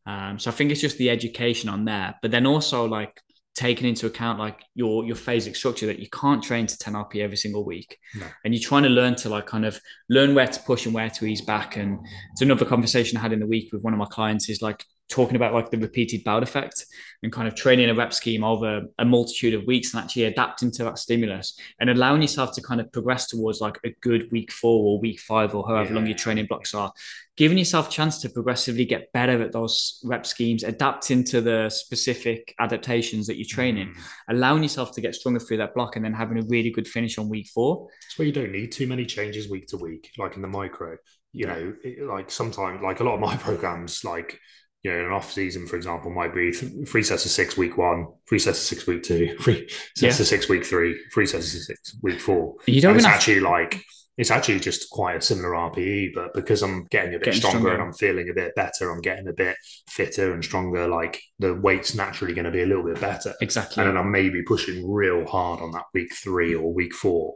Um, so I think it's just the education on there, but then also like taking into account like your your phasic structure that you can't train to 10 RP every single week. No. And you're trying to learn to like kind of learn where to push and where to ease back. And it's another conversation I had in the week with one of my clients is like talking about like the repeated bout effect and kind of training a rep scheme over a multitude of weeks and actually adapting to that stimulus and allowing yourself to kind of progress towards like a good week four or week five or however yeah. long your training blocks are giving yourself a chance to progressively get better at those rep schemes adapting to the specific adaptations that you're training mm. allowing yourself to get stronger through that block and then having a really good finish on week four it's where you don't need too many changes week to week like in the micro you know like sometimes like a lot of my programs like you know, an off season, for example, might be three sets of six week one, three sets of six week two, three sets yeah. of six week three, three sets of six week four. You don't. it's actually like it's actually just quite a similar RPE, but because I'm getting a bit getting stronger, stronger, and I'm feeling a bit better, I'm getting a bit fitter and stronger. Like the weight's naturally going to be a little bit better. Exactly. And then I'm maybe pushing real hard on that week three or week four.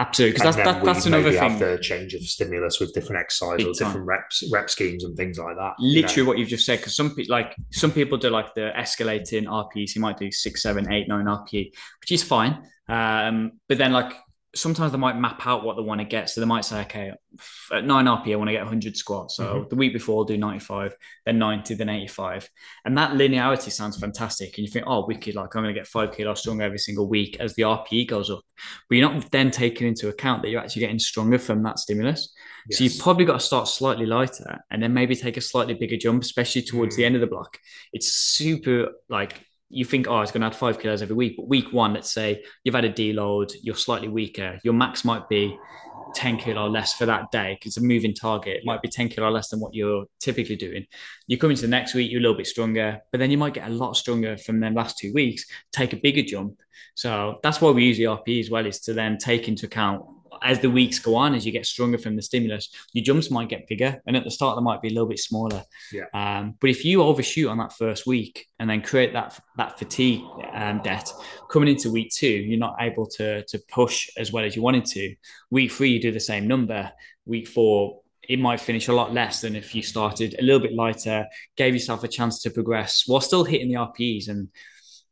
Absolutely, because that's that, that's another thing. Have the change of stimulus with different exercises different reps, rep schemes and things like that. Literally, you know? what you've just said. Because some people, like some people, do like the escalating RPEs. You might do six, seven, eight, nine RPE, which is fine. Um, but then, like sometimes they might map out what they want to get. So they might say, okay, at 9 RP, I want to get 100 squats. So mm-hmm. the week before, I'll do 95, then 90, then 85. And that linearity sounds fantastic. And you think, oh, wicked, like I'm going to get five kilos stronger every single week as the RPE goes up. But you're not then taking into account that you're actually getting stronger from that stimulus. Yes. So you've probably got to start slightly lighter and then maybe take a slightly bigger jump, especially towards mm-hmm. the end of the block. It's super like you think, oh, it's going to add five kilos every week. But week one, let's say you've had a deload, you're slightly weaker. Your max might be 10 kilo less for that day because it's a moving target. It might be 10 kilo less than what you're typically doing. You come into the next week, you're a little bit stronger, but then you might get a lot stronger from them last two weeks, take a bigger jump. So that's why we use the RP as well, is to then take into account as the weeks go on, as you get stronger from the stimulus, your jumps might get bigger, and at the start they might be a little bit smaller. Yeah. Um, but if you overshoot on that first week and then create that that fatigue um, debt coming into week two, you're not able to to push as well as you wanted to. Week three, you do the same number. Week four, it might finish a lot less than if you started a little bit lighter, gave yourself a chance to progress while still hitting the RPEs and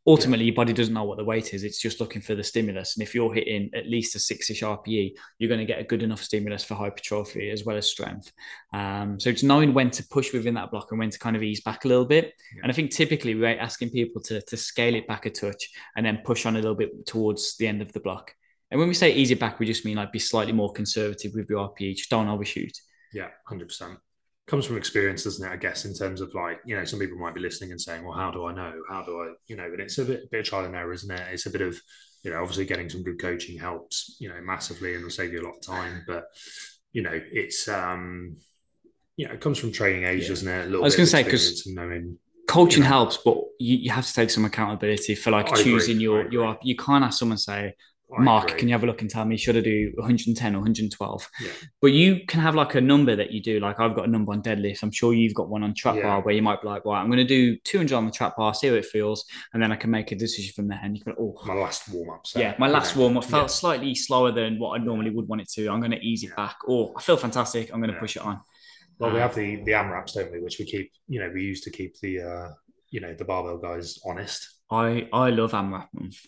ultimately your body doesn't know what the weight is. It's just looking for the stimulus. And if you're hitting at least a six-ish rpe you're going to get a good enough stimulus for hypertrophy as well as strength. Um, so it's knowing when to push within that block and when to kind of ease back a little bit. Yeah. and i think typically we're asking people to, to scale it back a touch and then push on a little bit towards the end of the block. And when we say ease it back we just mean like be slightly more conservative with your rpe just don't overshoot. Yeah 100% comes from experience, doesn't it? I guess in terms of like, you know, some people might be listening and saying, "Well, how do I know? How do I, you know?" And it's a bit, bit of trial and error, isn't it? It's a bit of, you know, obviously getting some good coaching helps, you know, massively and will save you a lot of time. But you know, it's, um, you know, it comes from training age, yeah. doesn't it? I was going to say because knowing coaching you know, helps, but you, you have to take some accountability for like I choosing agree, your your. You can't have someone say, Mark, can you have a look and tell me should I do 110 or 112? Yeah. But you can have like a number that you do. Like I've got a number on deadlift. I'm sure you've got one on trap yeah. bar where you might be like, well, I'm going to do 200 on the trap bar, see how it feels, and then I can make a decision from there. And you can, oh, my last warm up. Yeah, my last warm up felt yeah. slightly slower than what I normally would want it to. I'm going to ease it back. Or I feel fantastic. I'm going to push it on. Well, we um, have the the AMRAPs, don't we? Which we keep, you know, we use to keep the, uh, you know, the barbell guys honest. I I love AMRAP month.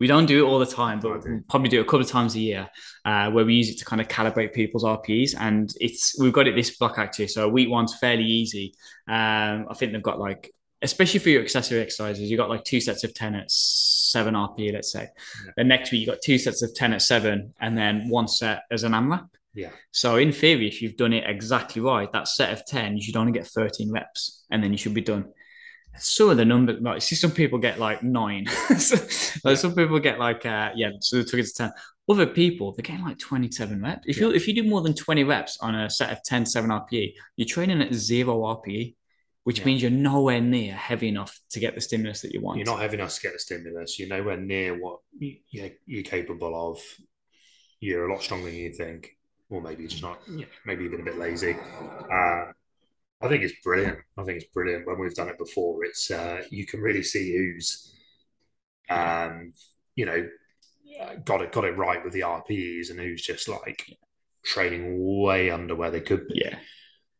We don't do it all the time, but we probably do it a couple of times a year uh, where we use it to kind of calibrate people's RPEs. And it's we've got it this block actually. So week one's fairly easy. Um, I think they've got like, especially for your accessory exercises, you've got like two sets of 10 at seven RPE, let's say. Yeah. The next week, you've got two sets of 10 at seven and then one set as an AMRAP. Yeah. So in theory, if you've done it exactly right, that set of 10, you should only get 13 reps and then you should be done some of the numbers, like see some people get like nine. so, like some people get like uh yeah, so they took it to 10. Other people, they're getting like 27 reps. If yeah. you if you do more than 20 reps on a set of 10, 7 RPE, you're training at zero RPE, which yeah. means you're nowhere near heavy enough to get the stimulus that you want. You're not heavy enough to get the stimulus. You're nowhere near what you're, you're capable of. You're a lot stronger than you think, or maybe you're just not. maybe you've been a bit lazy. Uh, I think it's brilliant. I think it's brilliant. When we've done it before, it's uh, you can really see who's, um, you know, got it got it right with the RPEs and who's just like training way under where they could be. Yeah.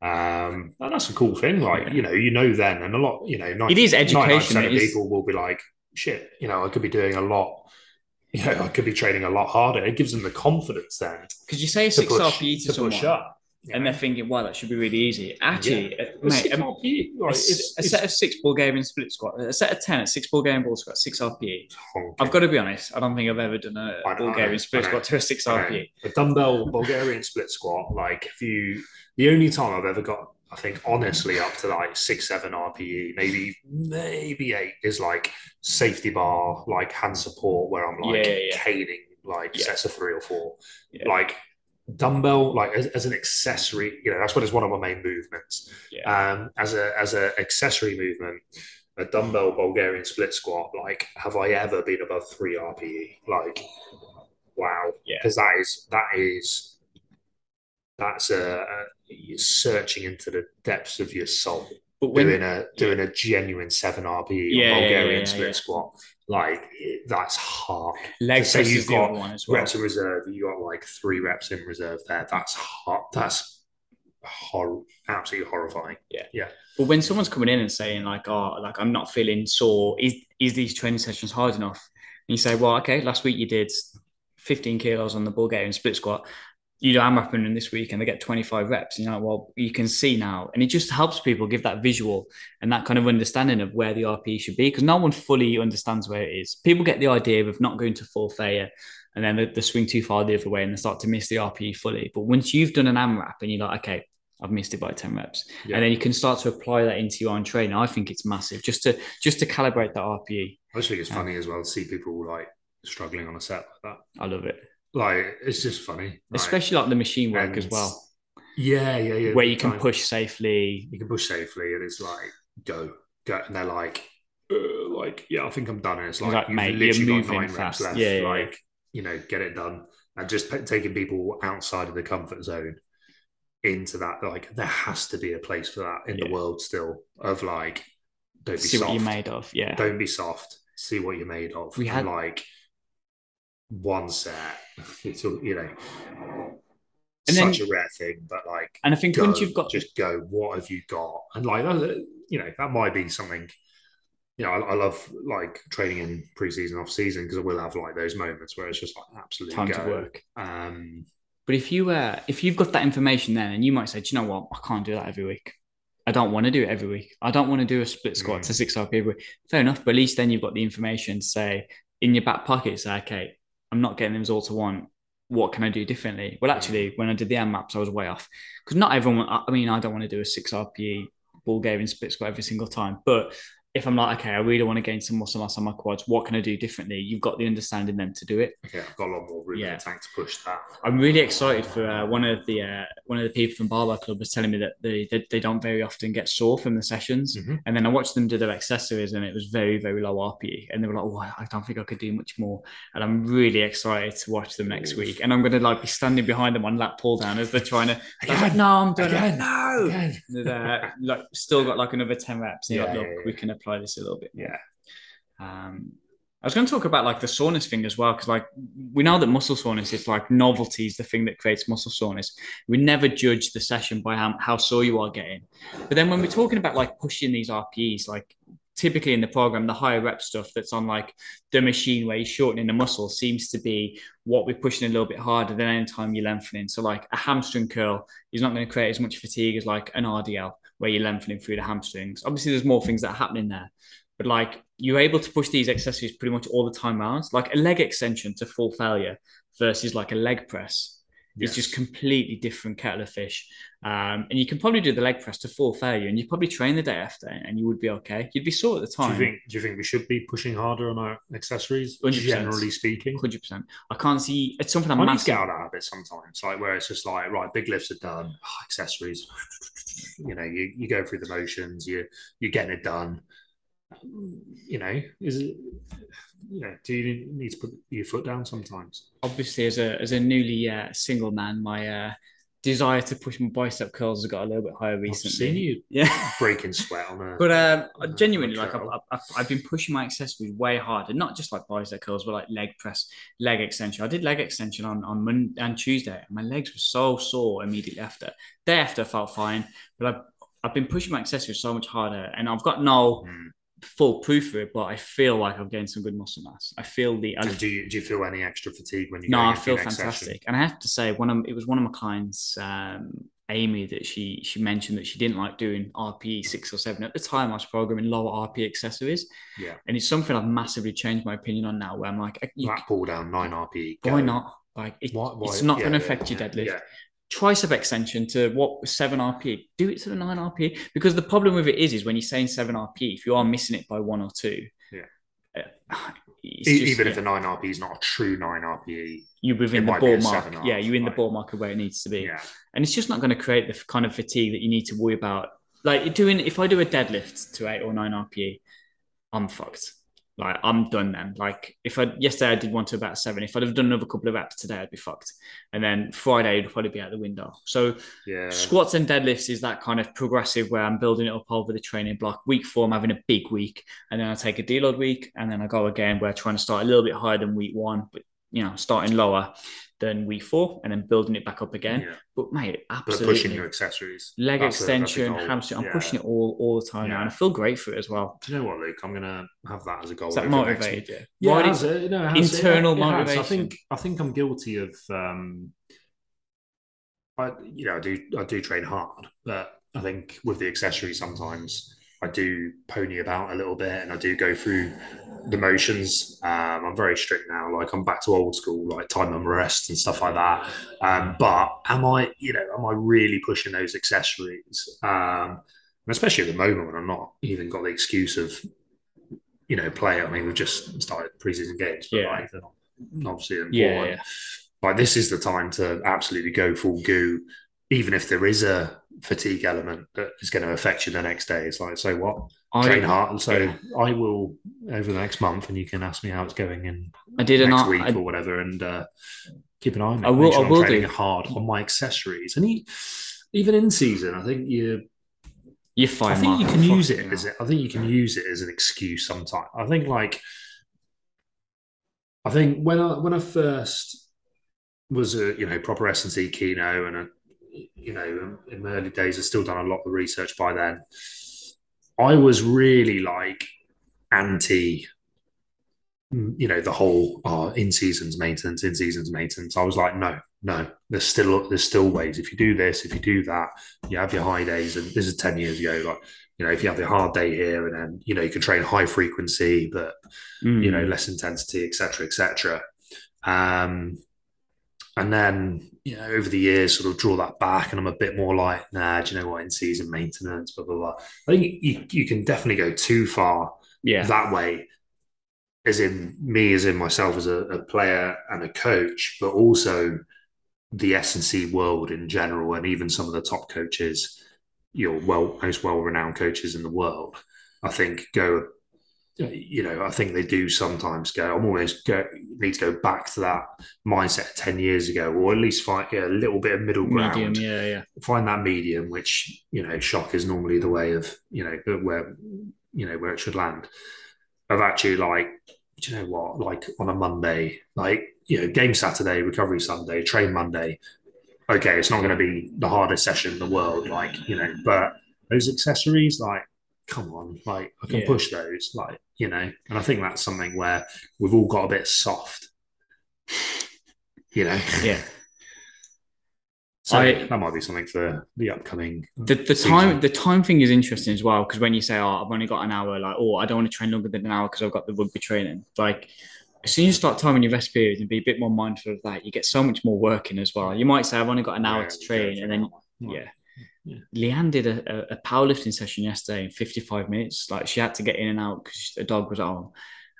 Um, and that's a cool thing. Like, yeah. you know, you know then, and a lot, you know, 90, it is education. It is... people will be like, shit, you know, I could be doing a lot. You know, I could be training a lot harder. It gives them the confidence then. Because you say a six push, RPE to, to someone, yeah. and they're thinking, "Wow, that should be really easy." Actually, yeah. uh, mate, um, RPE, right, a, a set of six Bulgarian split squat, a set of ten at six Bulgarian ball squat, six RPE. Okay. I've got to be honest. I don't think I've ever done a know, Bulgarian split squat to a six RPE. A dumbbell Bulgarian split squat, like if you, the only time I've ever got, I think honestly, up to like six, seven RPE, maybe maybe eight is like safety bar, like hand support, where I'm like yeah, caning like sets of three or four, like dumbbell like as, as, an accessory you know that's what is one of my main movements. Yeah. um as a as an accessory movement a dumbbell bulgarian split squat like have i ever been above 3 rpe like wow. Because yeah. that is that is that's a, a searching into the depths of your soul but when, doing a doing a genuine 7 rpe yeah, bulgarian split squat like that's hard. Leg say you've got one as well. reps in reserve, you got like three reps in reserve there. That's hard. That's hor- absolutely horrifying. Yeah, yeah. But when someone's coming in and saying like, "Oh, like I'm not feeling sore," is is these training sessions hard enough? And you say, "Well, okay, last week you did 15 kilos on the Bulgarian split squat. You do AMRAP in this week and they get 25 reps. You know, well, you can see now. And it just helps people give that visual and that kind of understanding of where the RPE should be because no one fully understands where it is. People get the idea of not going to full failure and then they, they swing too far the other way and they start to miss the RPE fully. But once you've done an AMRAP and you're like, okay, I've missed it by 10 reps. Yeah. And then you can start to apply that into your own training. I think it's massive just to just to calibrate that RPE. I just think it's funny as well to see people like struggling on a set like that. I love it. Like it's just funny. Like, Especially like the machine work as well. Yeah, yeah, yeah. Where you can push safely. You can push safely and it's like go, go. And they're like, uh, like, yeah, I think I'm done. And it's like, like mate, you're moving fast. Left, yeah, yeah, like, you know, get it done. And just taking people outside of the comfort zone into that. Like there has to be a place for that in yeah. the world still. Of like, don't be soft. see soft. what you're made of. Yeah, don't be soft. See what you're made of. We had and like one set. It's you know. And such then, a rare thing, but like, and I think go, once you've got just go, what have you got? And like, you know, that might be something you know, I, I, love like training in preseason, off season because I will have like those moments where it's just like absolutely time go. to work. Um, but if you uh, if you've got that information then, and you might say, do you know what, I can't do that every week. I don't want to do it every week. I don't want to do a split squat mm. to six RPE. Fair enough, but at least then you've got the information to say in your back pocket, say, okay, I'm not getting them all to one. What can I do differently? Well, actually, when I did the AMRAPs, I was way off because not everyone. I mean, I don't want to do a six RPE Bulgarian split squat every single time, but if I'm like, okay, I really want to gain some muscle mass on my quads, what can I do differently? You've got the understanding then to do it. Okay, I've got a lot more room yeah. in the tank to push that. I'm really excited for uh, one of the uh, one of the people from Barbell Club was telling me that they they, they don't very often get sore from the sessions, mm-hmm. and then I watched them do their accessories, and it was very very low RPE, and they were like, oh, I don't think I could do much more, and I'm really excited to watch them next Oof. week, and I'm going to like be standing behind them on lat pull down as they're trying to. Again, like, no, I'm doing again, it. No, again. Uh, like still got like another ten reps. Yeah, like, look, yeah, yeah. we can apply this a little bit. Yeah. Um, I was going to talk about like the soreness thing as well, because like we know that muscle soreness is like novelty is the thing that creates muscle soreness. We never judge the session by how, how sore you are getting. But then when we're talking about like pushing these RPEs, like typically in the program, the higher rep stuff that's on like the machine where you're shortening the muscle seems to be what we're pushing a little bit harder than any time you're lengthening. So like a hamstring curl is not going to create as much fatigue as like an RDL where you're lengthening through the hamstrings. Obviously, there's more things that are happening there, but like you're able to push these accessories pretty much all the time around. Like a leg extension to full failure versus like a leg press yes. is just completely different kettle of fish. Um, and you can probably do the leg press to full failure, and you probably train the day after, and you would be okay. You'd be sore at the time. Do you think? Do you think we should be pushing harder on our accessories, 100%. generally speaking? Hundred percent. I can't see. It's something I'm. I need to get out of it sometimes, like where it's just like right, big lifts are done, oh, accessories. You know, you, you go through the motions, you you're getting it done you know, is it, you know, do you need to put your foot down sometimes? Obviously, as a as a newly uh, single man, my uh, desire to push my bicep curls has got a little bit higher recently. I've seen you, yeah, breaking sweat on a. But um, genuinely, like I've, I've, I've, been pushing my accessories way harder, not just like bicep curls, but like leg press, leg extension. I did leg extension on on Monday and Tuesday, and my legs were so sore immediately after. Day after, I felt fine, but I've I've been pushing my accessories so much harder, and I've got no. Mm full proof for it, but I feel like I've gained some good muscle mass. I feel the. I, do you do you feel any extra fatigue when you? No, I feel fantastic, session? and I have to say, one of it was one of my clients, um, Amy, that she she mentioned that she didn't like doing RPE six or seven at the time. I was programming lower RPE accessories. Yeah, and it's something I've massively changed my opinion on now. Where I'm like, you, pull down nine RPE. Why not? Like it, why, why? it's not yeah, going to affect yeah, your deadlift. Yeah tricep extension to what seven RP, do it to the nine RP. Because the problem with it is, is when you're saying seven RP, if you are missing it by one or two, yeah, uh, even if the nine RP is not a true nine RPE, you're within the ball mark. Yeah, you're in the ball mark of where it needs to be. Yeah. and it's just not going to create the kind of fatigue that you need to worry about. Like doing, if I do a deadlift to eight or nine RPE, I'm fucked. Like I'm done then. Like if I yesterday I did one to about seven. If I'd have done another couple of reps today, I'd be fucked. And then Friday would probably be out the window. So yeah. squats and deadlifts is that kind of progressive where I'm building it up over the training block. Week four, I'm having a big week, and then I take a deload week, and then I go again where I'm trying to start a little bit higher than week one, but you know starting lower. Than week four, and then building it back up again. Yeah. But mate, But absolutely. pushing your accessories. leg That's a extension, hamstring. I'm Yeah. pushing it all all the time now, and I feel great for it as well. Do you know what, Luke? I'm gonna have that as a goal. Is that motivated you? Yeah, Why it has, uh, no, it has. internal It- it motivation? I think I think I'm guilty of. Um, I you know I do I do train hard, but I think with the accessories sometimes I do pony about a little bit, and I do go through the motions. Um, I'm very strict now. Like I'm back to old school, like time and rest and stuff like that. Um, but am I, you know, am I really pushing those accessories? Um, and especially at the moment when I'm not even got the excuse of, you know, play. I mean, we've just started preseason games, but Yeah. like they're not obviously important. Yeah, yeah. Like this is the time to absolutely go full goo, even if there is a fatigue element that is going to affect you the next day. It's like, so what? I, Train hard. And so yeah. I will over the next month, and you can ask me how it's going in I did an next art. week I, or whatever, and uh, keep an eye on it. I will- sure I will do. hard on my accessories, and he, even in season, I think you. you're fine. I think you can use it as. I think you can use it as an excuse sometimes. I think like I think when I when I first was a you know proper S and C Kino and a, you know in my early days I've still done a lot of research by then. I was really like anti you know the whole oh, in seasons maintenance in seasons maintenance i was like no no there's still there's still ways if you do this if you do that you have your high days and this is 10 years ago like you know if you have your hard day here and then you know you can train high frequency but Mm. you know less intensity etc etc um and then you know over the years sort of draw that back and i'm a bit more like nah do you know what? In season maintenance blah blah blah. I think you, you can definitely go too far yeah, that way as in me as in myself as a, a player and a coach but also the s&c world in general and even some of the top coaches your well most well-renowned coaches in the world. I think go Uh, you know i think they do sometimes go i'm almost go need to go back to that mindset 10 years ago or at least find yeah, a little bit of middle ground medium. Yeah, yeah. find that medium, which you know, shock is normally the way of you know uh, where you know where it should land. Of actually like, do you know what? Like on a Monday, like you know, game Saturday, recovery Sunday, train Monday. Okay, it's not going to be the hardest session in the world, like you know, but those accessories, like, come on, like I can Yeah. push those, like you know, and I think that's something where we've all got a bit soft, you know. Yeah. So I- that might be something for the upcoming. The, the season. time the time thing is interesting as well because when you say oh I've only got an hour like oh I don't want to train longer than an hour because I've got the rugby training like as soon as you start timing your rest periods and be a bit more mindful of that you get so much more working as well you might say I've only got an hour Yeah, to train and then yeah Yeah. Leanne did a, a, a powerlifting session yesterday in 55 minutes like she had to get in and out because the dog was at home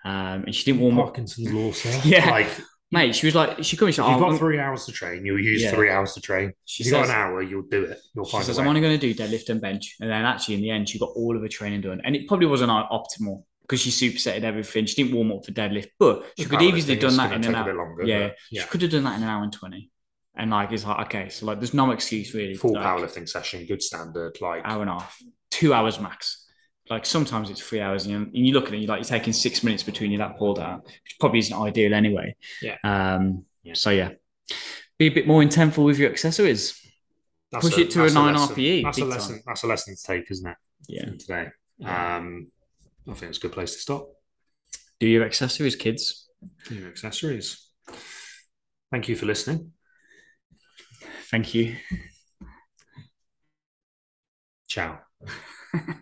um, and she didn't warm up Parkinson's law, sir. Yeah. Like, mate she was like she comes like, you've got I'm- three hours to train, you'll use Yeah. three hours to train. she If you've got an hour, you'll do it. You'll She find says, I'm only going to do deadlift and bench. And then actually, in the end, she got all of her training done. And it probably wasn't optimal because she supersetted everything. She didn't warm up for deadlift, but she could easily done that in an hour. longer, yeah, but she could have done that in an hour and 20. And like, it's like, okay, so like, there's no excuse really. Full like, powerlifting session, good standard. Like, Hour and a half, two hours max. Like sometimes it's three hours, and you, and you look at it, you're like, you're taking six minutes between your lat pull down, which probably isn't ideal anyway. Yeah. Um, Yeah. So yeah, be a bit more intentful with your accessories. that's push it to a 9 lesson. RPE, That's a lesson. time. That's a lesson to take, isn't it? Yeah. from Today. Um, I think it's a good place to stop. Do your accessories, kids. Do Your accessories. Thank you for listening. Thank you. Ciao.